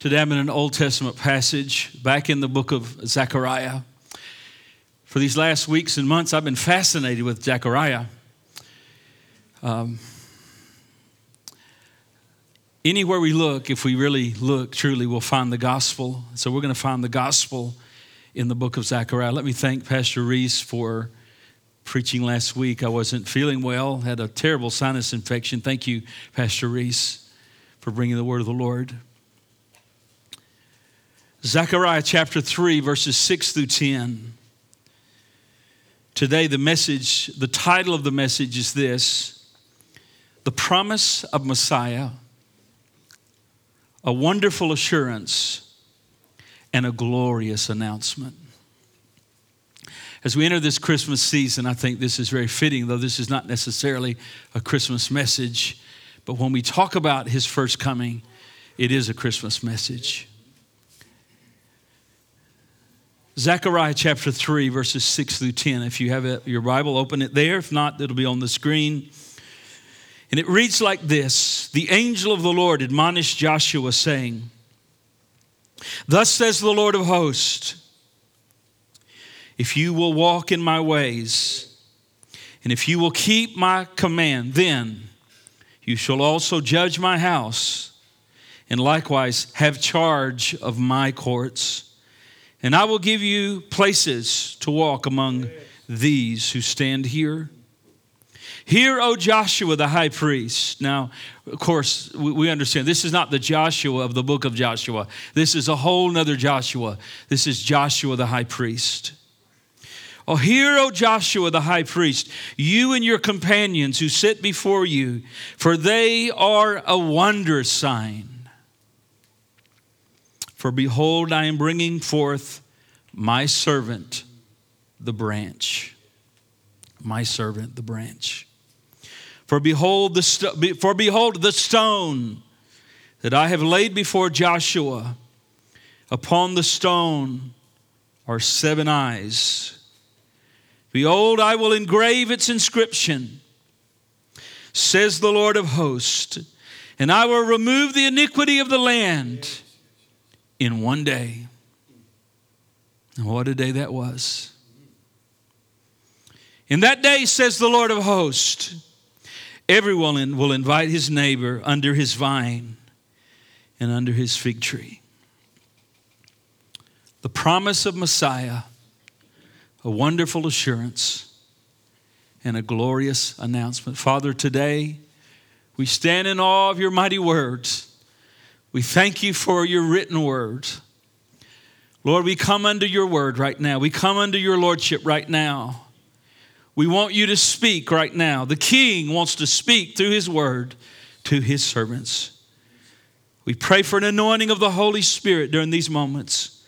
Today I'm in an Old Testament passage back in the book of Zechariah. For these last weeks and months, I've been fascinated with Zechariah. Um, anywhere we look, if we really look truly, we'll find the gospel. So we're going to find the gospel in the book of Zechariah. Let me thank Pastor Reese for preaching last week. I wasn't feeling well, had a terrible sinus infection. Thank you, Pastor Reese, for bringing the word of the Lord. Zechariah chapter 3, verses 6 through 10. Today, the message, the title of the message is this The Promise of Messiah, a Wonderful Assurance, and a Glorious Announcement. As we enter this Christmas season, I think this is very fitting, though this is not necessarily a Christmas message. But when we talk about his first coming, it is a Christmas message. Zechariah chapter 3, verses 6 through 10. If you have your Bible, open it there. If not, it'll be on the screen. And it reads like this The angel of the Lord admonished Joshua, saying, Thus says the Lord of hosts, if you will walk in my ways, and if you will keep my command, then you shall also judge my house, and likewise have charge of my courts. And I will give you places to walk among these who stand here. Hear, O Joshua the high priest. Now, of course, we understand this is not the Joshua of the book of Joshua. This is a whole nother Joshua. This is Joshua the high priest. Oh, hear, O Joshua the high priest, you and your companions who sit before you, for they are a wondrous sign. For behold, I am bringing forth my servant, the branch. My servant, the branch. For behold, the st- for behold the stone that I have laid before Joshua. Upon the stone are seven eyes. Behold, I will engrave its inscription, says the Lord of hosts, and I will remove the iniquity of the land in one day. And what a day that was. In that day, says the Lord of hosts, everyone will invite his neighbor under his vine and under his fig tree. The promise of Messiah, a wonderful assurance, and a glorious announcement. Father, today we stand in awe of your mighty words. We thank you for your written words. Lord, we come under your word right now. We come under your lordship right now. We want you to speak right now. The king wants to speak through his word to his servants. We pray for an anointing of the Holy Spirit during these moments.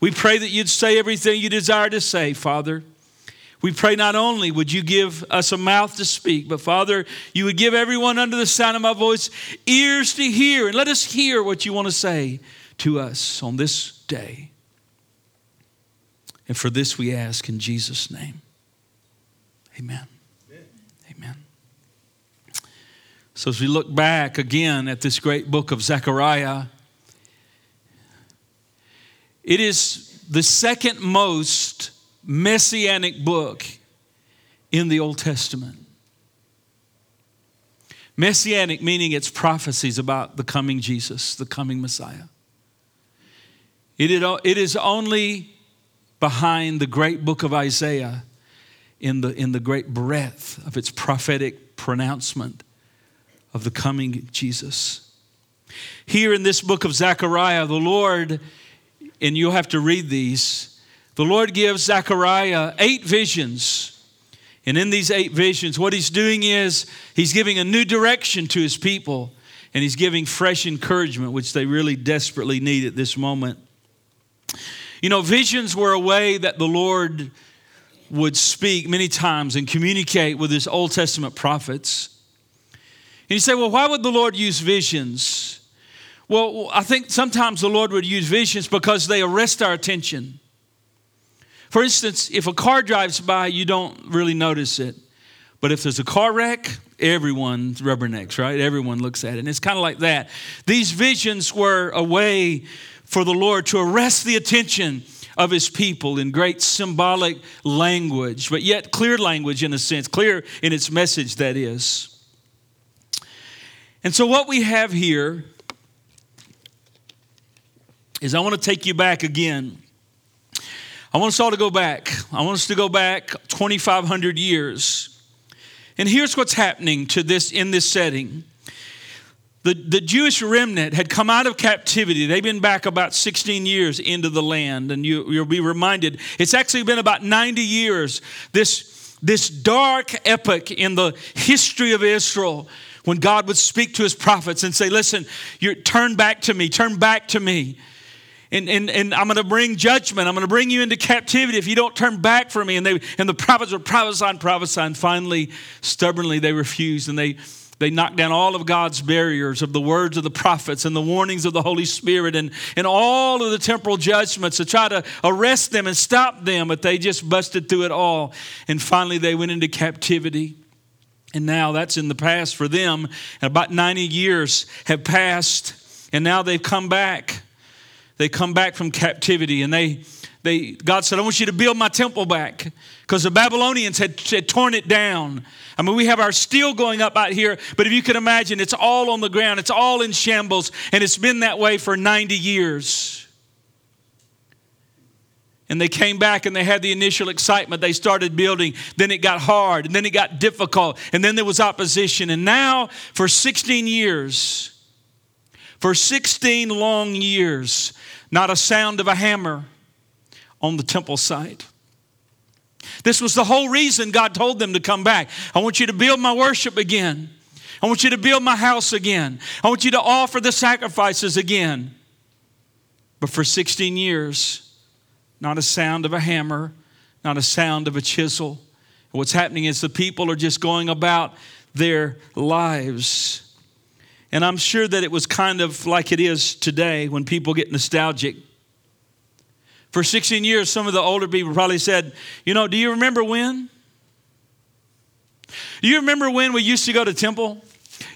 We pray that you'd say everything you desire to say, Father. We pray not only would you give us a mouth to speak, but Father, you would give everyone under the sound of my voice ears to hear, and let us hear what you want to say to us on this day. And for this we ask in Jesus' name. Amen. Amen. Amen. So as we look back again at this great book of Zechariah, it is the second most messianic book in the Old Testament. Messianic meaning it's prophecies about the coming Jesus, the coming Messiah. It is only behind the great book of Isaiah in the, in the great breadth of its prophetic pronouncement of the coming Jesus. Here in this book of Zechariah, the Lord, and you'll have to read these, the Lord gives Zechariah eight visions. And in these eight visions, what he's doing is he's giving a new direction to his people and he's giving fresh encouragement, which they really desperately need at this moment. You know, visions were a way that the Lord would speak many times and communicate with his Old Testament prophets. And you say, well, why would the Lord use visions? Well, I think sometimes the Lord would use visions because they arrest our attention. For instance, if a car drives by, you don't really notice it. But if there's a car wreck, everyone rubbernecks, right? Everyone looks at it. And it's kind of like that. These visions were a way for the Lord to arrest the attention of his people in great symbolic language, but yet clear language in a sense, clear in its message, that is. And so, what we have here is I want to take you back again. I want us all to go back. I want us to go back 2,500 years. And here's what's happening to this in this setting. The, the Jewish remnant had come out of captivity. They've been back about 16 years into the land. And you, you'll be reminded, it's actually been about 90 years, this, this dark epoch in the history of Israel when God would speak to his prophets and say, Listen, you turn back to me, turn back to me. And, and, and I'm going to bring judgment. I'm going to bring you into captivity if you don't turn back from me. And, they, and the prophets were prophesying, prophesying. Finally, stubbornly, they refused and they, they knocked down all of God's barriers of the words of the prophets and the warnings of the Holy Spirit and, and all of the temporal judgments to try to arrest them and stop them, but they just busted through it all. And finally, they went into captivity. And now that's in the past for them. And about 90 years have passed, and now they've come back. They come back from captivity, and they, they God said, I want you to build my temple back because the Babylonians had, had torn it down. I mean, we have our steel going up out here, but if you can imagine, it's all on the ground, it's all in shambles, and it's been that way for 90 years. And they came back and they had the initial excitement. They started building. Then it got hard, and then it got difficult, and then there was opposition. And now, for 16 years, for 16 long years, not a sound of a hammer on the temple site. This was the whole reason God told them to come back. I want you to build my worship again. I want you to build my house again. I want you to offer the sacrifices again. But for 16 years, not a sound of a hammer, not a sound of a chisel. what's happening is the people are just going about their lives. And I'm sure that it was kind of like it is today when people get nostalgic. For 16 years, some of the older people probably said, You know, do you remember when? Do you remember when we used to go to temple?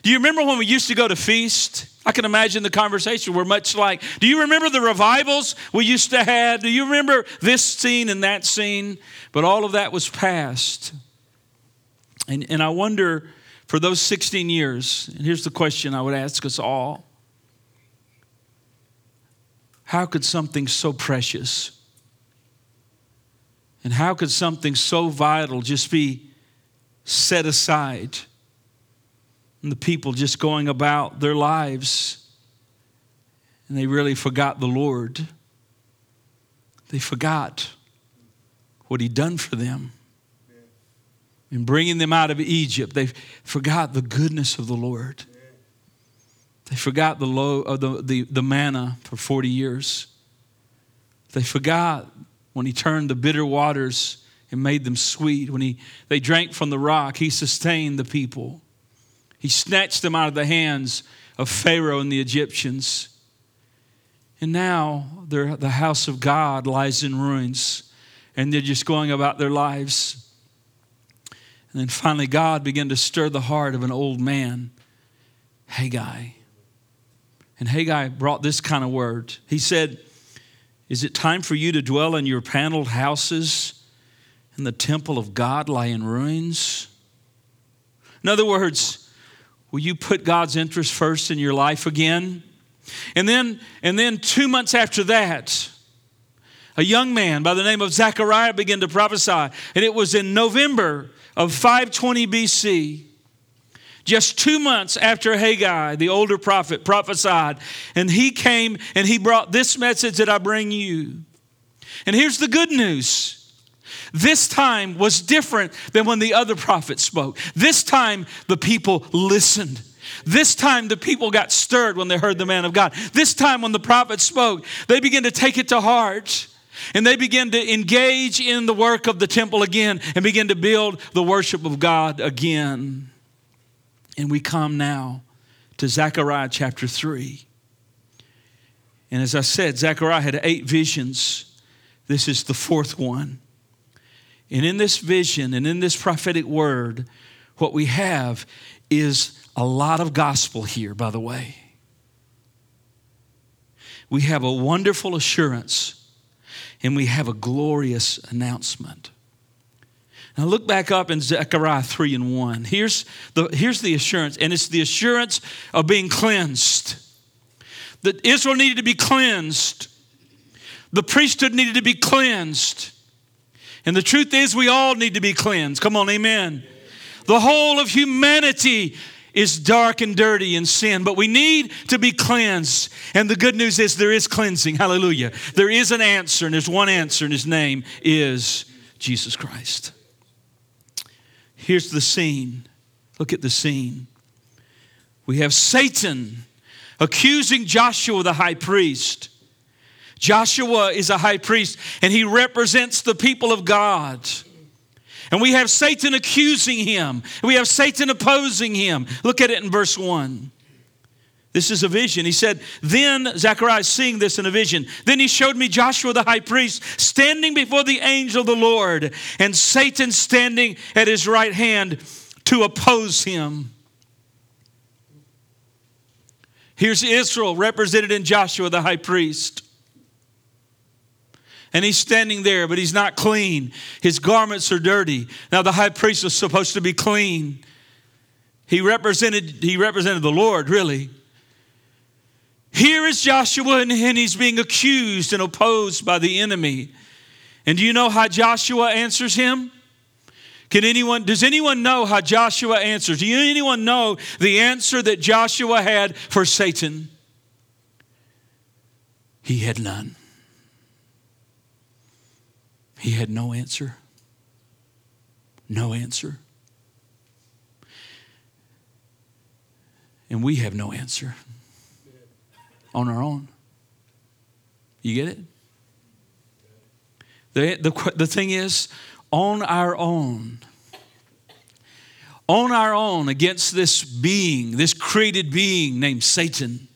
Do you remember when we used to go to feast? I can imagine the conversation were much like, Do you remember the revivals we used to have? Do you remember this scene and that scene? But all of that was past. And, and I wonder for those 16 years, and here's the question I would ask us all How could something so precious and how could something so vital just be set aside? and the people just going about their lives and they really forgot the Lord. They forgot what He'd done for them. In bringing them out of Egypt, they forgot the goodness of the Lord. They forgot the, low, uh, the, the, the manna for 40 years. They forgot when He turned the bitter waters and made them sweet. When he, they drank from the rock, He sustained the people. He snatched them out of the hands of Pharaoh and the Egyptians. And now the house of God lies in ruins, and they're just going about their lives. And then finally, God began to stir the heart of an old man, Haggai. And Haggai brought this kind of word. He said, Is it time for you to dwell in your paneled houses and the temple of God lie in ruins? In other words, Will you put God's interest first in your life again? And then, and then two months after that, a young man by the name of Zechariah began to prophesy. And it was in November of 520 BC, just two months after Haggai, the older prophet, prophesied. And he came and he brought this message that I bring you. And here's the good news this time was different than when the other prophets spoke. This time the people listened. This time the people got stirred when they heard the man of God. This time when the prophet spoke, they began to take it to heart. And they begin to engage in the work of the temple again and begin to build the worship of God again. And we come now to Zechariah chapter 3. And as I said, Zechariah had eight visions. This is the fourth one. And in this vision and in this prophetic word, what we have is a lot of gospel here, by the way. We have a wonderful assurance and we have a glorious announcement. Now look back up in Zechariah 3 and 1. Here's the, here's the assurance, and it's the assurance of being cleansed. That Israel needed to be cleansed. The priesthood needed to be cleansed. And the truth is, we all need to be cleansed. Come on, amen. The whole of humanity is dark and dirty in sin, but we need to be cleansed. And the good news is there is cleansing. Hallelujah. There is an answer, and there's one answer, and his name is Jesus Christ. Here's the scene. Look at the scene. We have Satan accusing Joshua, the high priest. Joshua is a high priest and he represents the people of God. And we have Satan accusing him. We have Satan opposing him. Look at it in verse 1. This is a vision. He said, Then Zechariah seeing this in a vision. Then he showed me Joshua the high priest standing before the angel of the Lord, and Satan standing at his right hand to oppose him. Here's Israel represented in Joshua the high priest. And he's standing there, but he's not clean. His garments are dirty. Now the high priest was supposed to be clean. He represented, he represented the Lord, really. Here is Joshua, and he's being accused and opposed by the enemy. And do you know how Joshua answers him? Can anyone, does anyone know how Joshua answers? Do you, anyone know the answer that Joshua had for Satan? He had none. He had no answer. No answer. And we have no answer on our own. You get it? The, the, the thing is, on our own, on our own against this being, this created being named Satan,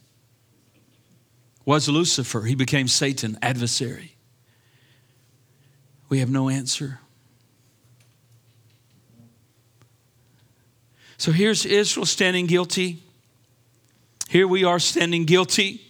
was Lucifer. He became Satan, adversary. We have no answer. So here's Israel standing guilty. Here we are standing guilty.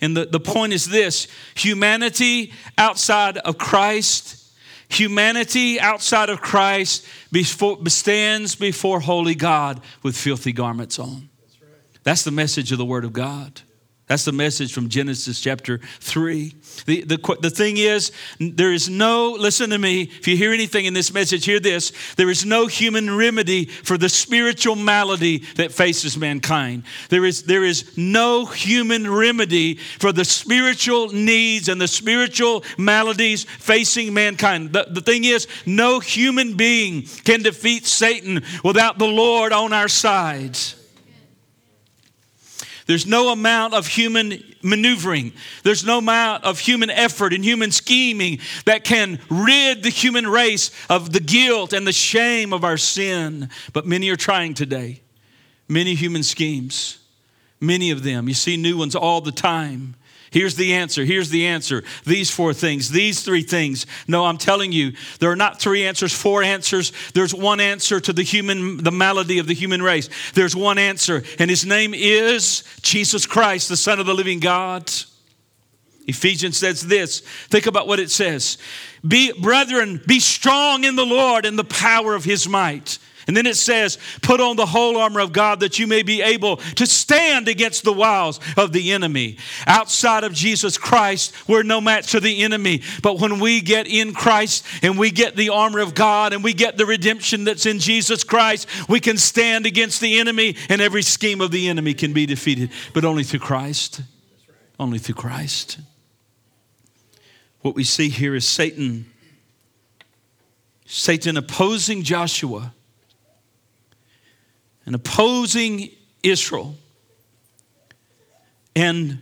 And the, the point is this humanity outside of Christ, humanity outside of Christ before, stands before holy God with filthy garments on. That's, right. That's the message of the Word of God. That's the message from Genesis chapter 3. The, the, the thing is, there is no, listen to me, if you hear anything in this message, hear this. There is no human remedy for the spiritual malady that faces mankind. There is, there is no human remedy for the spiritual needs and the spiritual maladies facing mankind. The, the thing is, no human being can defeat Satan without the Lord on our sides. There's no amount of human maneuvering. There's no amount of human effort and human scheming that can rid the human race of the guilt and the shame of our sin. But many are trying today. Many human schemes, many of them. You see new ones all the time. Here's the answer. Here's the answer. These four things, these three things. No, I'm telling you, there are not three answers, four answers. There's one answer to the human, the malady of the human race. There's one answer, and his name is Jesus Christ, the Son of the living God. Ephesians says this. Think about what it says. Be, brethren, be strong in the Lord and the power of his might. And then it says, Put on the whole armor of God that you may be able to stand against the wiles of the enemy. Outside of Jesus Christ, we're no match to the enemy. But when we get in Christ and we get the armor of God and we get the redemption that's in Jesus Christ, we can stand against the enemy and every scheme of the enemy can be defeated. But only through Christ. Only through Christ. What we see here is Satan. Satan opposing Joshua and opposing Israel. And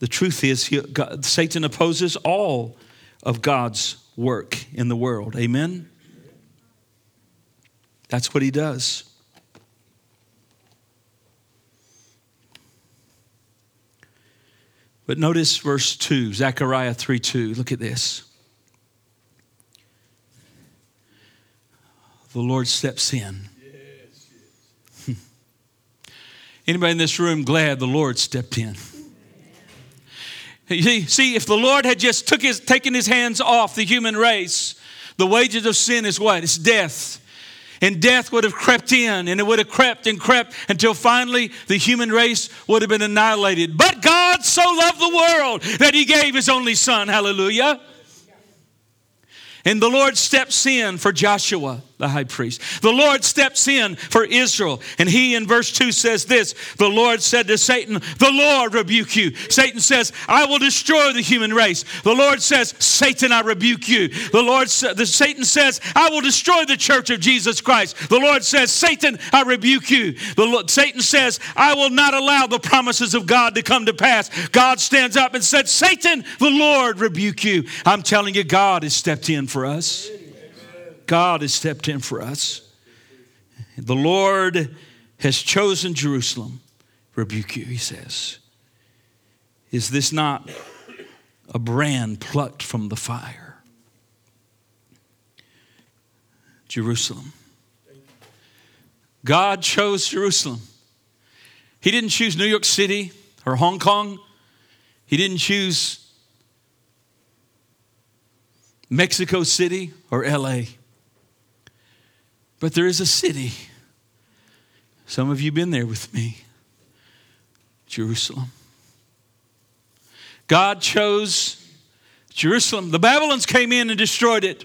the truth is, he, God, Satan opposes all of God's work in the world. Amen? That's what he does. But notice verse 2, Zechariah 3 2. Look at this. the Lord steps in. Anybody in this room glad the Lord stepped in? See, if the Lord had just took his, taken his hands off the human race, the wages of sin is what? It's death. And death would have crept in, and it would have crept and crept until finally the human race would have been annihilated. But God so loved the world that he gave his only son. Hallelujah. And the Lord steps in for Joshua, the high priest. The Lord steps in for Israel. And he in verse 2 says this The Lord said to Satan, The Lord rebuke you. Satan says, I will destroy the human race. The Lord says, Satan, I rebuke you. The Lord the Satan says, I will destroy the church of Jesus Christ. The Lord says, Satan, I rebuke you. The Lord, Satan says, I will not allow the promises of God to come to pass. God stands up and said, Satan, the Lord rebuke you. I'm telling you, God has stepped in for us. God has stepped in for us. The Lord has chosen Jerusalem. Rebuke you, he says. Is this not a brand plucked from the fire? Jerusalem. God chose Jerusalem. He didn't choose New York City or Hong Kong. He didn't choose Mexico City or LA. But there is a city. Some of you been there with me. Jerusalem. God chose Jerusalem. The Babylons came in and destroyed it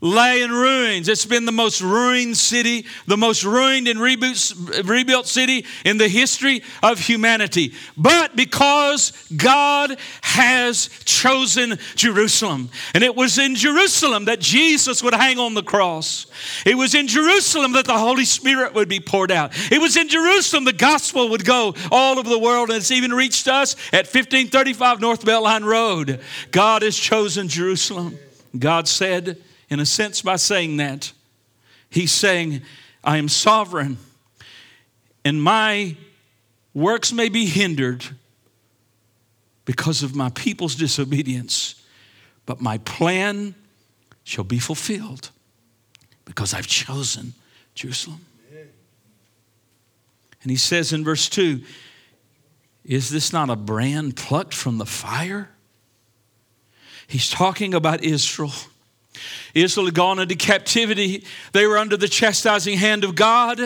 lay in ruins. It's been the most ruined city, the most ruined and rebuilt city in the history of humanity. But because God has chosen Jerusalem, and it was in Jerusalem that Jesus would hang on the cross, it was in Jerusalem that the Holy Spirit would be poured out. It was in Jerusalem the gospel would go all over the world, and it's even reached us at 1535 North Beltline Road. God has chosen Jerusalem. God said, in a sense, by saying that, he's saying, I am sovereign, and my works may be hindered because of my people's disobedience, but my plan shall be fulfilled because I've chosen Jerusalem. And he says in verse 2 Is this not a brand plucked from the fire? He's talking about Israel. Israel had gone into captivity. They were under the chastising hand of God.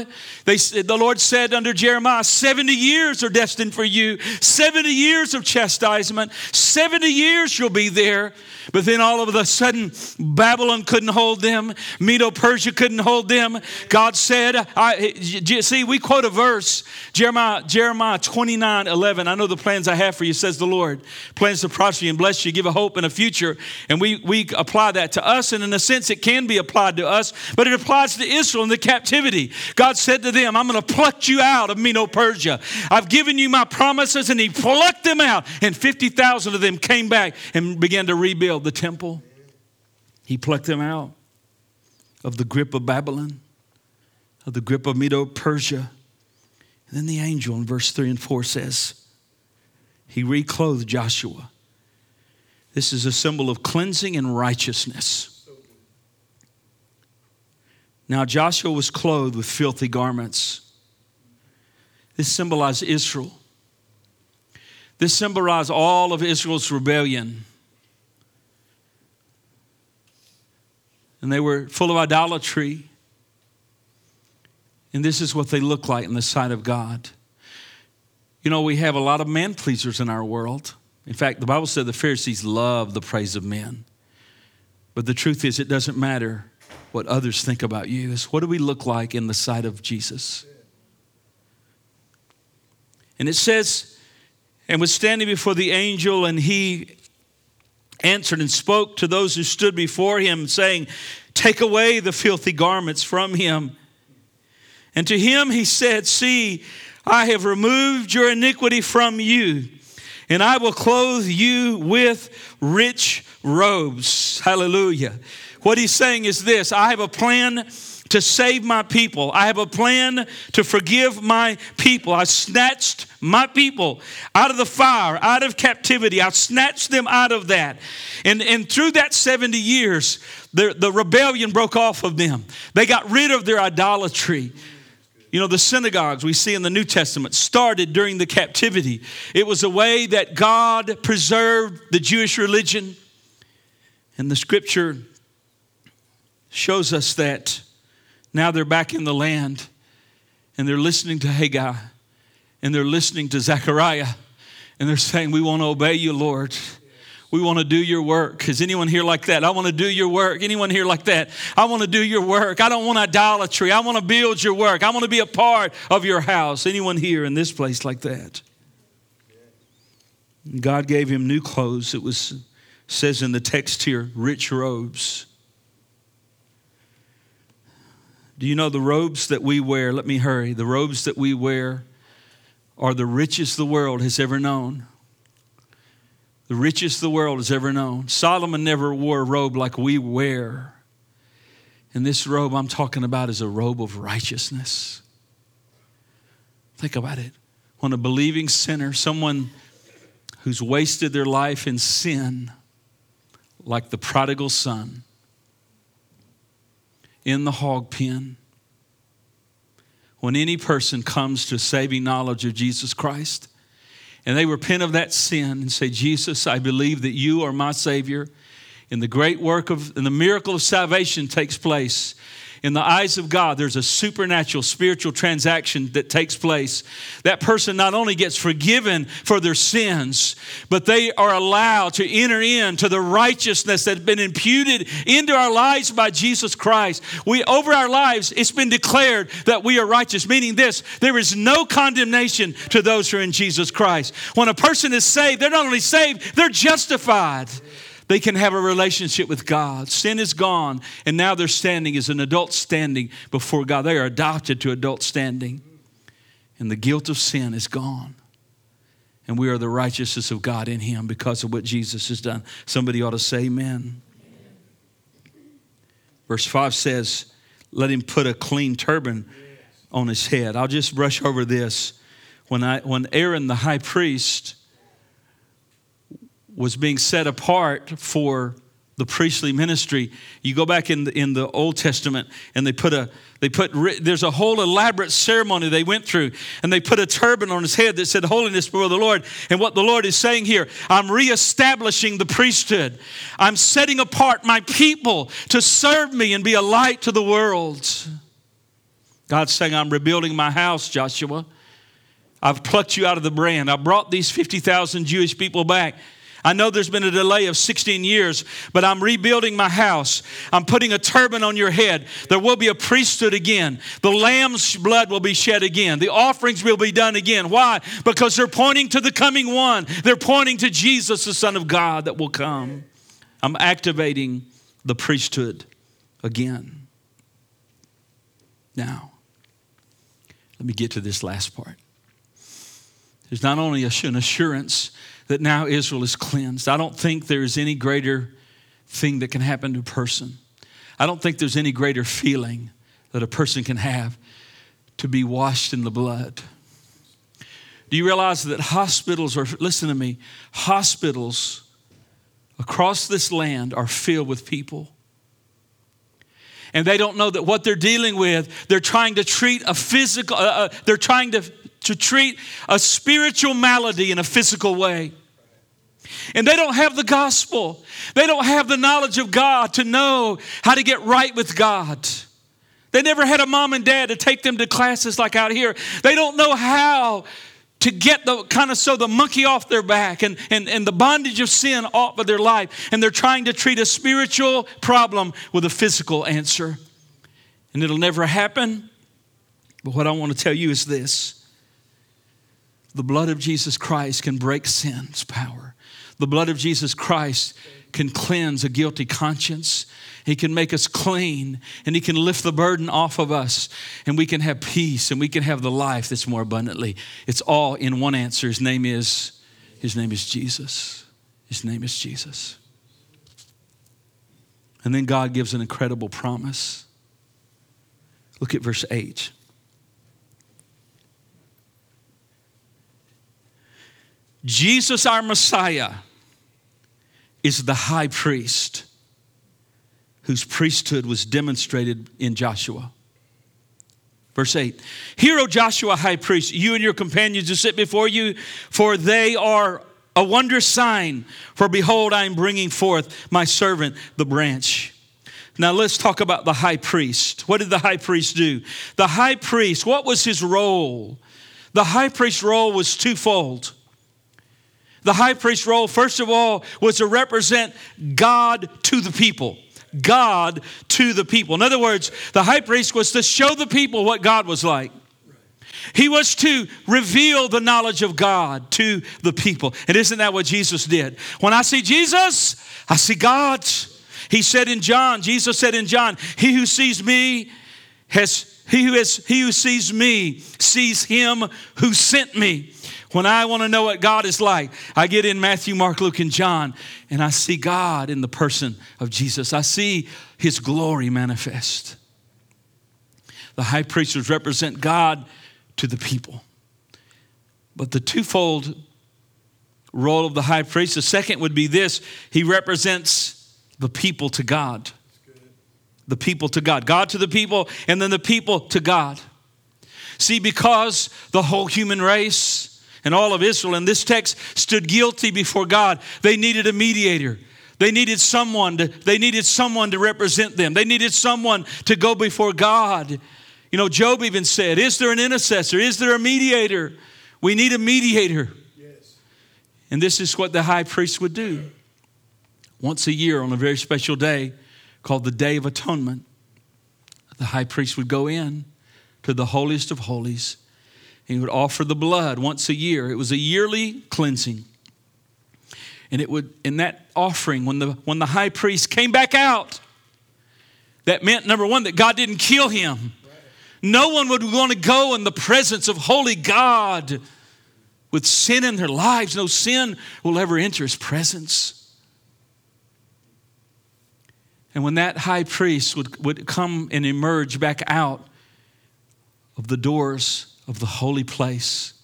They, the Lord said under Jeremiah, 70 years are destined for you, 70 years of chastisement, 70 years you'll be there. But then all of a sudden, Babylon couldn't hold them, Medo Persia couldn't hold them. God said, I, See, we quote a verse, Jeremiah, Jeremiah 29 11. I know the plans I have for you, says the Lord. Plans to prosper you and bless you, give a hope and a future. And we, we apply that to us, in a sense, it can be applied to us, but it applies to Israel in the captivity. God said to them, I'm going to pluck you out of Medo Persia. I've given you my promises, and He plucked them out, and 50,000 of them came back and began to rebuild the temple. He plucked them out of the grip of Babylon, of the grip of Medo Persia. And then the angel in verse 3 and 4 says, He reclothed Joshua. This is a symbol of cleansing and righteousness. Now Joshua was clothed with filthy garments. This symbolized Israel. This symbolized all of Israel's rebellion. And they were full of idolatry. And this is what they look like in the sight of God. You know, we have a lot of man pleasers in our world. In fact, the Bible said the Pharisees love the praise of men. But the truth is, it doesn't matter what others think about you is what do we look like in the sight of Jesus? And it says, and was standing before the angel, and he answered and spoke to those who stood before him, saying, Take away the filthy garments from him. And to him he said, See, I have removed your iniquity from you, and I will clothe you with rich robes. Hallelujah. What he's saying is this I have a plan to save my people. I have a plan to forgive my people. I snatched my people out of the fire, out of captivity. I snatched them out of that. And, and through that 70 years, the, the rebellion broke off of them. They got rid of their idolatry. You know, the synagogues we see in the New Testament started during the captivity. It was a way that God preserved the Jewish religion. And the scripture shows us that now they're back in the land and they're listening to Haggai and they're listening to Zechariah and they're saying, We want to obey you, Lord. We want to do your work. Is anyone here like that? I want to do your work. Anyone here like that? I want to do your work. I don't want idolatry. I want to build your work. I want to be a part of your house. Anyone here in this place like that? God gave him new clothes. It was says in the text here, rich robes. Do you know the robes that we wear? Let me hurry. The robes that we wear are the richest the world has ever known the richest the world has ever known. Solomon never wore a robe like we wear. And this robe I'm talking about is a robe of righteousness. Think about it. When a believing sinner, someone who's wasted their life in sin, like the prodigal son in the hog pen, when any person comes to saving knowledge of Jesus Christ, and they repent of that sin and say, Jesus, I believe that you are my Savior. And the great work of, and the miracle of salvation takes place in the eyes of God, there's a supernatural spiritual transaction that takes place. That person not only gets forgiven for their sins, but they are allowed to enter into the righteousness that has been imputed into our lives by Jesus Christ. We over our lives, it's been declared that we are righteous, meaning this there is no condemnation to those who are in Jesus Christ. When a person is saved, they're not only saved, they're justified. They can have a relationship with God. Sin is gone, and now they're standing as an adult standing before God. They are adopted to adult standing, and the guilt of sin is gone. And we are the righteousness of God in Him because of what Jesus has done. Somebody ought to say, Amen. Verse 5 says, Let him put a clean turban on his head. I'll just brush over this. When, I, when Aaron, the high priest, was being set apart for the priestly ministry. You go back in the, in the Old Testament and they put a they put there's a whole elaborate ceremony they went through and they put a turban on his head that said holiness before the Lord. And what the Lord is saying here, I'm reestablishing the priesthood. I'm setting apart my people to serve me and be a light to the world. God's saying I'm rebuilding my house, Joshua. I've plucked you out of the brand. I brought these 50,000 Jewish people back. I know there's been a delay of 16 years, but I'm rebuilding my house. I'm putting a turban on your head. There will be a priesthood again. The lamb's blood will be shed again. The offerings will be done again. Why? Because they're pointing to the coming one. They're pointing to Jesus, the Son of God, that will come. I'm activating the priesthood again. Now, let me get to this last part. There's not only an assurance that now Israel is cleansed. I don't think there's any greater thing that can happen to a person. I don't think there's any greater feeling that a person can have to be washed in the blood. Do you realize that hospitals are, listen to me, hospitals across this land are filled with people? And they don't know that what they're dealing with, they're trying to treat a physical, uh, uh, they're trying to to treat a spiritual malady in a physical way. And they don't have the gospel. They don't have the knowledge of God to know how to get right with God. They never had a mom and dad to take them to classes like out here. They don't know how to get the kind of so the monkey off their back and, and, and the bondage of sin off of their life. And they're trying to treat a spiritual problem with a physical answer. And it'll never happen. But what I want to tell you is this the blood of Jesus Christ can break sin's power. The blood of Jesus Christ can cleanse a guilty conscience. He can make us clean and He can lift the burden off of us and we can have peace and we can have the life that's more abundantly. It's all in one answer. His name is His name is Jesus. His name is Jesus. And then God gives an incredible promise. Look at verse 8. Jesus, our Messiah, is the high priest whose priesthood was demonstrated in Joshua. Verse 8 Hear, O Joshua, high priest, you and your companions who sit before you, for they are a wondrous sign. For behold, I am bringing forth my servant, the branch. Now let's talk about the high priest. What did the high priest do? The high priest, what was his role? The high priest's role was twofold. The high priest role, first of all, was to represent God to the people. God to the people. In other words, the high priest was to show the people what God was like. He was to reveal the knowledge of God to the people. And isn't that what Jesus did? When I see Jesus, I see God. He said in John, Jesus said in John, He who sees me has he who, has, he who sees me sees him who sent me. When I want to know what God is like, I get in Matthew, Mark, Luke, and John, and I see God in the person of Jesus. I see his glory manifest. The high priest would represent God to the people. But the twofold role of the high priest, the second would be this he represents the people to God. The people to God. God to the people, and then the people to God. See, because the whole human race, and all of Israel in this text stood guilty before God. They needed a mediator. They needed someone to, they needed someone to represent them. They needed someone to go before God. You know, Job even said, Is there an intercessor? Is there a mediator? We need a mediator. Yes. And this is what the high priest would do. Once a year on a very special day called the Day of Atonement, the high priest would go in to the holiest of holies he would offer the blood once a year. It was a yearly cleansing. And it would, in that offering, when the, when the high priest came back out, that meant, number one, that God didn't kill him. No one would want to go in the presence of holy God with sin in their lives. No sin will ever enter his presence. And when that high priest would, would come and emerge back out of the doors of the holy place,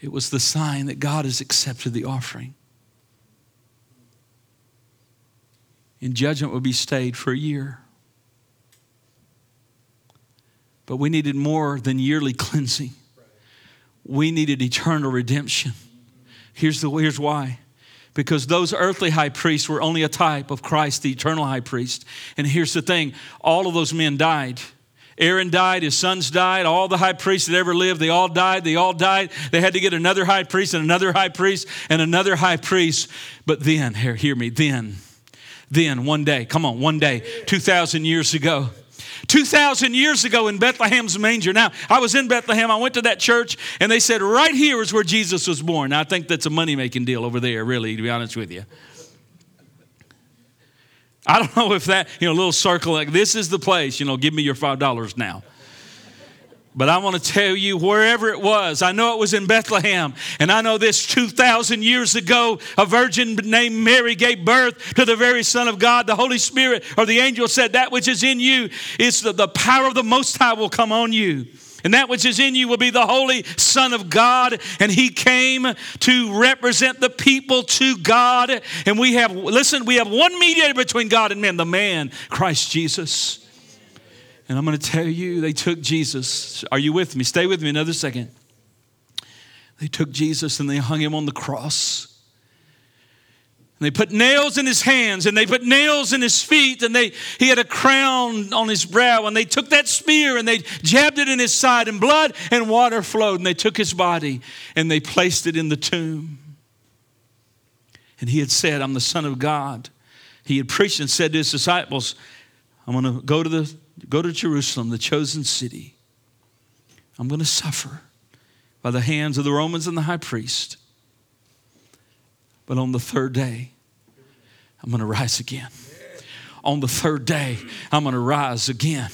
it was the sign that God has accepted the offering. And judgment would be stayed for a year. But we needed more than yearly cleansing. We needed eternal redemption. Here's, the, here's why. Because those earthly high priests were only a type of Christ, the eternal high priest. And here's the thing all of those men died. Aaron died, his sons died, all the high priests that ever lived, they all died, they all died. They had to get another high priest and another high priest and another high priest. But then, here, hear me, then, then one day, come on, one day, 2,000 years ago, 2,000 years ago in Bethlehem's manger. Now, I was in Bethlehem. I went to that church, and they said, right here is where Jesus was born. Now, I think that's a money making deal over there, really, to be honest with you. I don't know if that, you know, little circle like this is the place, you know, give me your $5 now. But I want to tell you, wherever it was, I know it was in Bethlehem, and I know this 2,000 years ago, a virgin named Mary gave birth to the very Son of God. The Holy Spirit or the angel said, That which is in you is the, the power of the Most High will come on you. And that which is in you will be the Holy Son of God. And He came to represent the people to God. And we have, listen, we have one mediator between God and men, the man, Christ Jesus. And I'm going to tell you, they took Jesus. Are you with me? Stay with me another second. They took Jesus and they hung him on the cross. And they put nails in his hands and they put nails in his feet and they he had a crown on his brow and they took that spear and they jabbed it in his side and blood and water flowed and they took his body and they placed it in the tomb. And he had said, I'm the son of God. He had preached and said to his disciples, I'm going to go to the go to Jerusalem, the chosen city. I'm going to suffer by the hands of the Romans and the high priest. But on the third day, I'm going to rise again. On the third day, I'm going to rise again.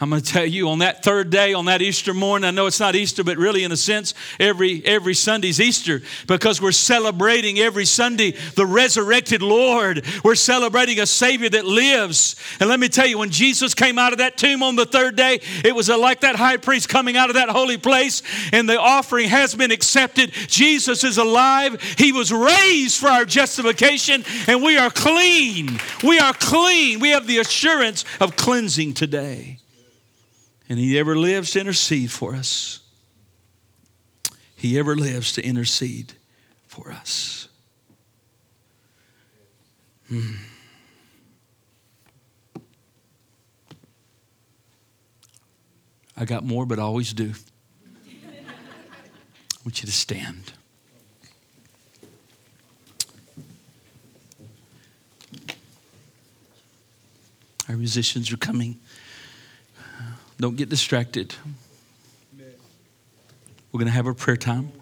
I'm going to tell you on that third day, on that Easter morning, I know it's not Easter, but really in a sense, every, every Sunday's Easter because we're celebrating every Sunday the resurrected Lord. We're celebrating a Savior that lives. And let me tell you, when Jesus came out of that tomb on the third day, it was like that high priest coming out of that holy place, and the offering has been accepted. Jesus is alive. He was raised for our justification, and we are clean. We are clean. We have the assurance of cleansing today. And He ever lives to intercede for us. He ever lives to intercede for us. Hmm. I got more, but I always do. I want you to stand. Our musicians are coming. Don't get distracted. We're going to have a prayer time.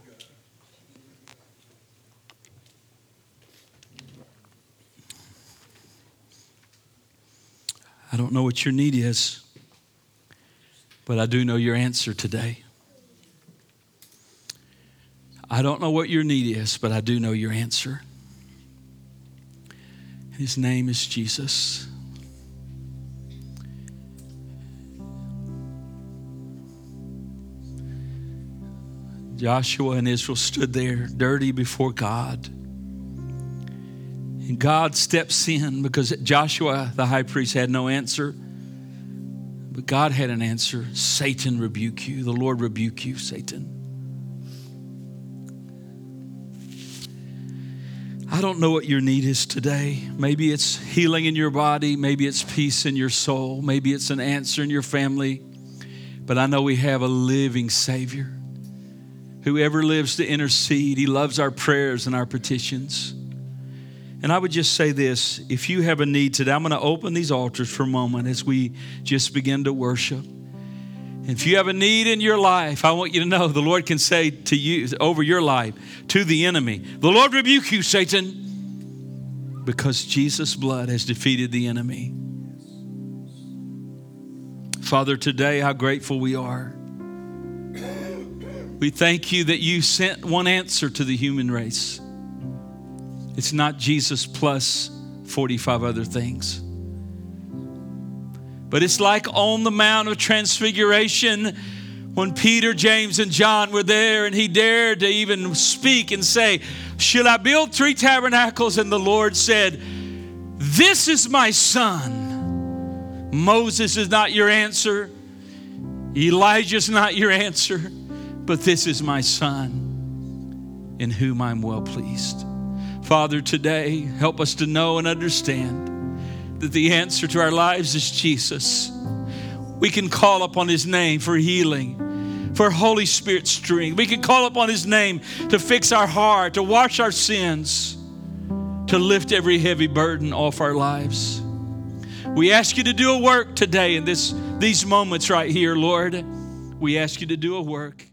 I don't know what your need is, but I do know your answer today. I don't know what your need is, but I do know your answer. His name is Jesus. Joshua and Israel stood there dirty before God. And God steps in because Joshua, the high priest, had no answer. But God had an answer Satan rebuke you. The Lord rebuke you, Satan. I don't know what your need is today. Maybe it's healing in your body. Maybe it's peace in your soul. Maybe it's an answer in your family. But I know we have a living Savior. Whoever lives to intercede, He loves our prayers and our petitions. And I would just say this if you have a need today, I'm going to open these altars for a moment as we just begin to worship. If you have a need in your life, I want you to know the Lord can say to you over your life to the enemy, The Lord rebuke you, Satan, because Jesus' blood has defeated the enemy. Father, today, how grateful we are we thank you that you sent one answer to the human race. It's not Jesus plus 45 other things. But it's like on the Mount of Transfiguration when Peter, James, and John were there and he dared to even speak and say, Should I build three tabernacles? And the Lord said, This is my son. Moses is not your answer, Elijah's not your answer. But this is my son in whom I'm well pleased. Father, today, help us to know and understand that the answer to our lives is Jesus. We can call upon his name for healing, for Holy Spirit strength. We can call upon his name to fix our heart, to wash our sins, to lift every heavy burden off our lives. We ask you to do a work today in this, these moments right here, Lord. We ask you to do a work.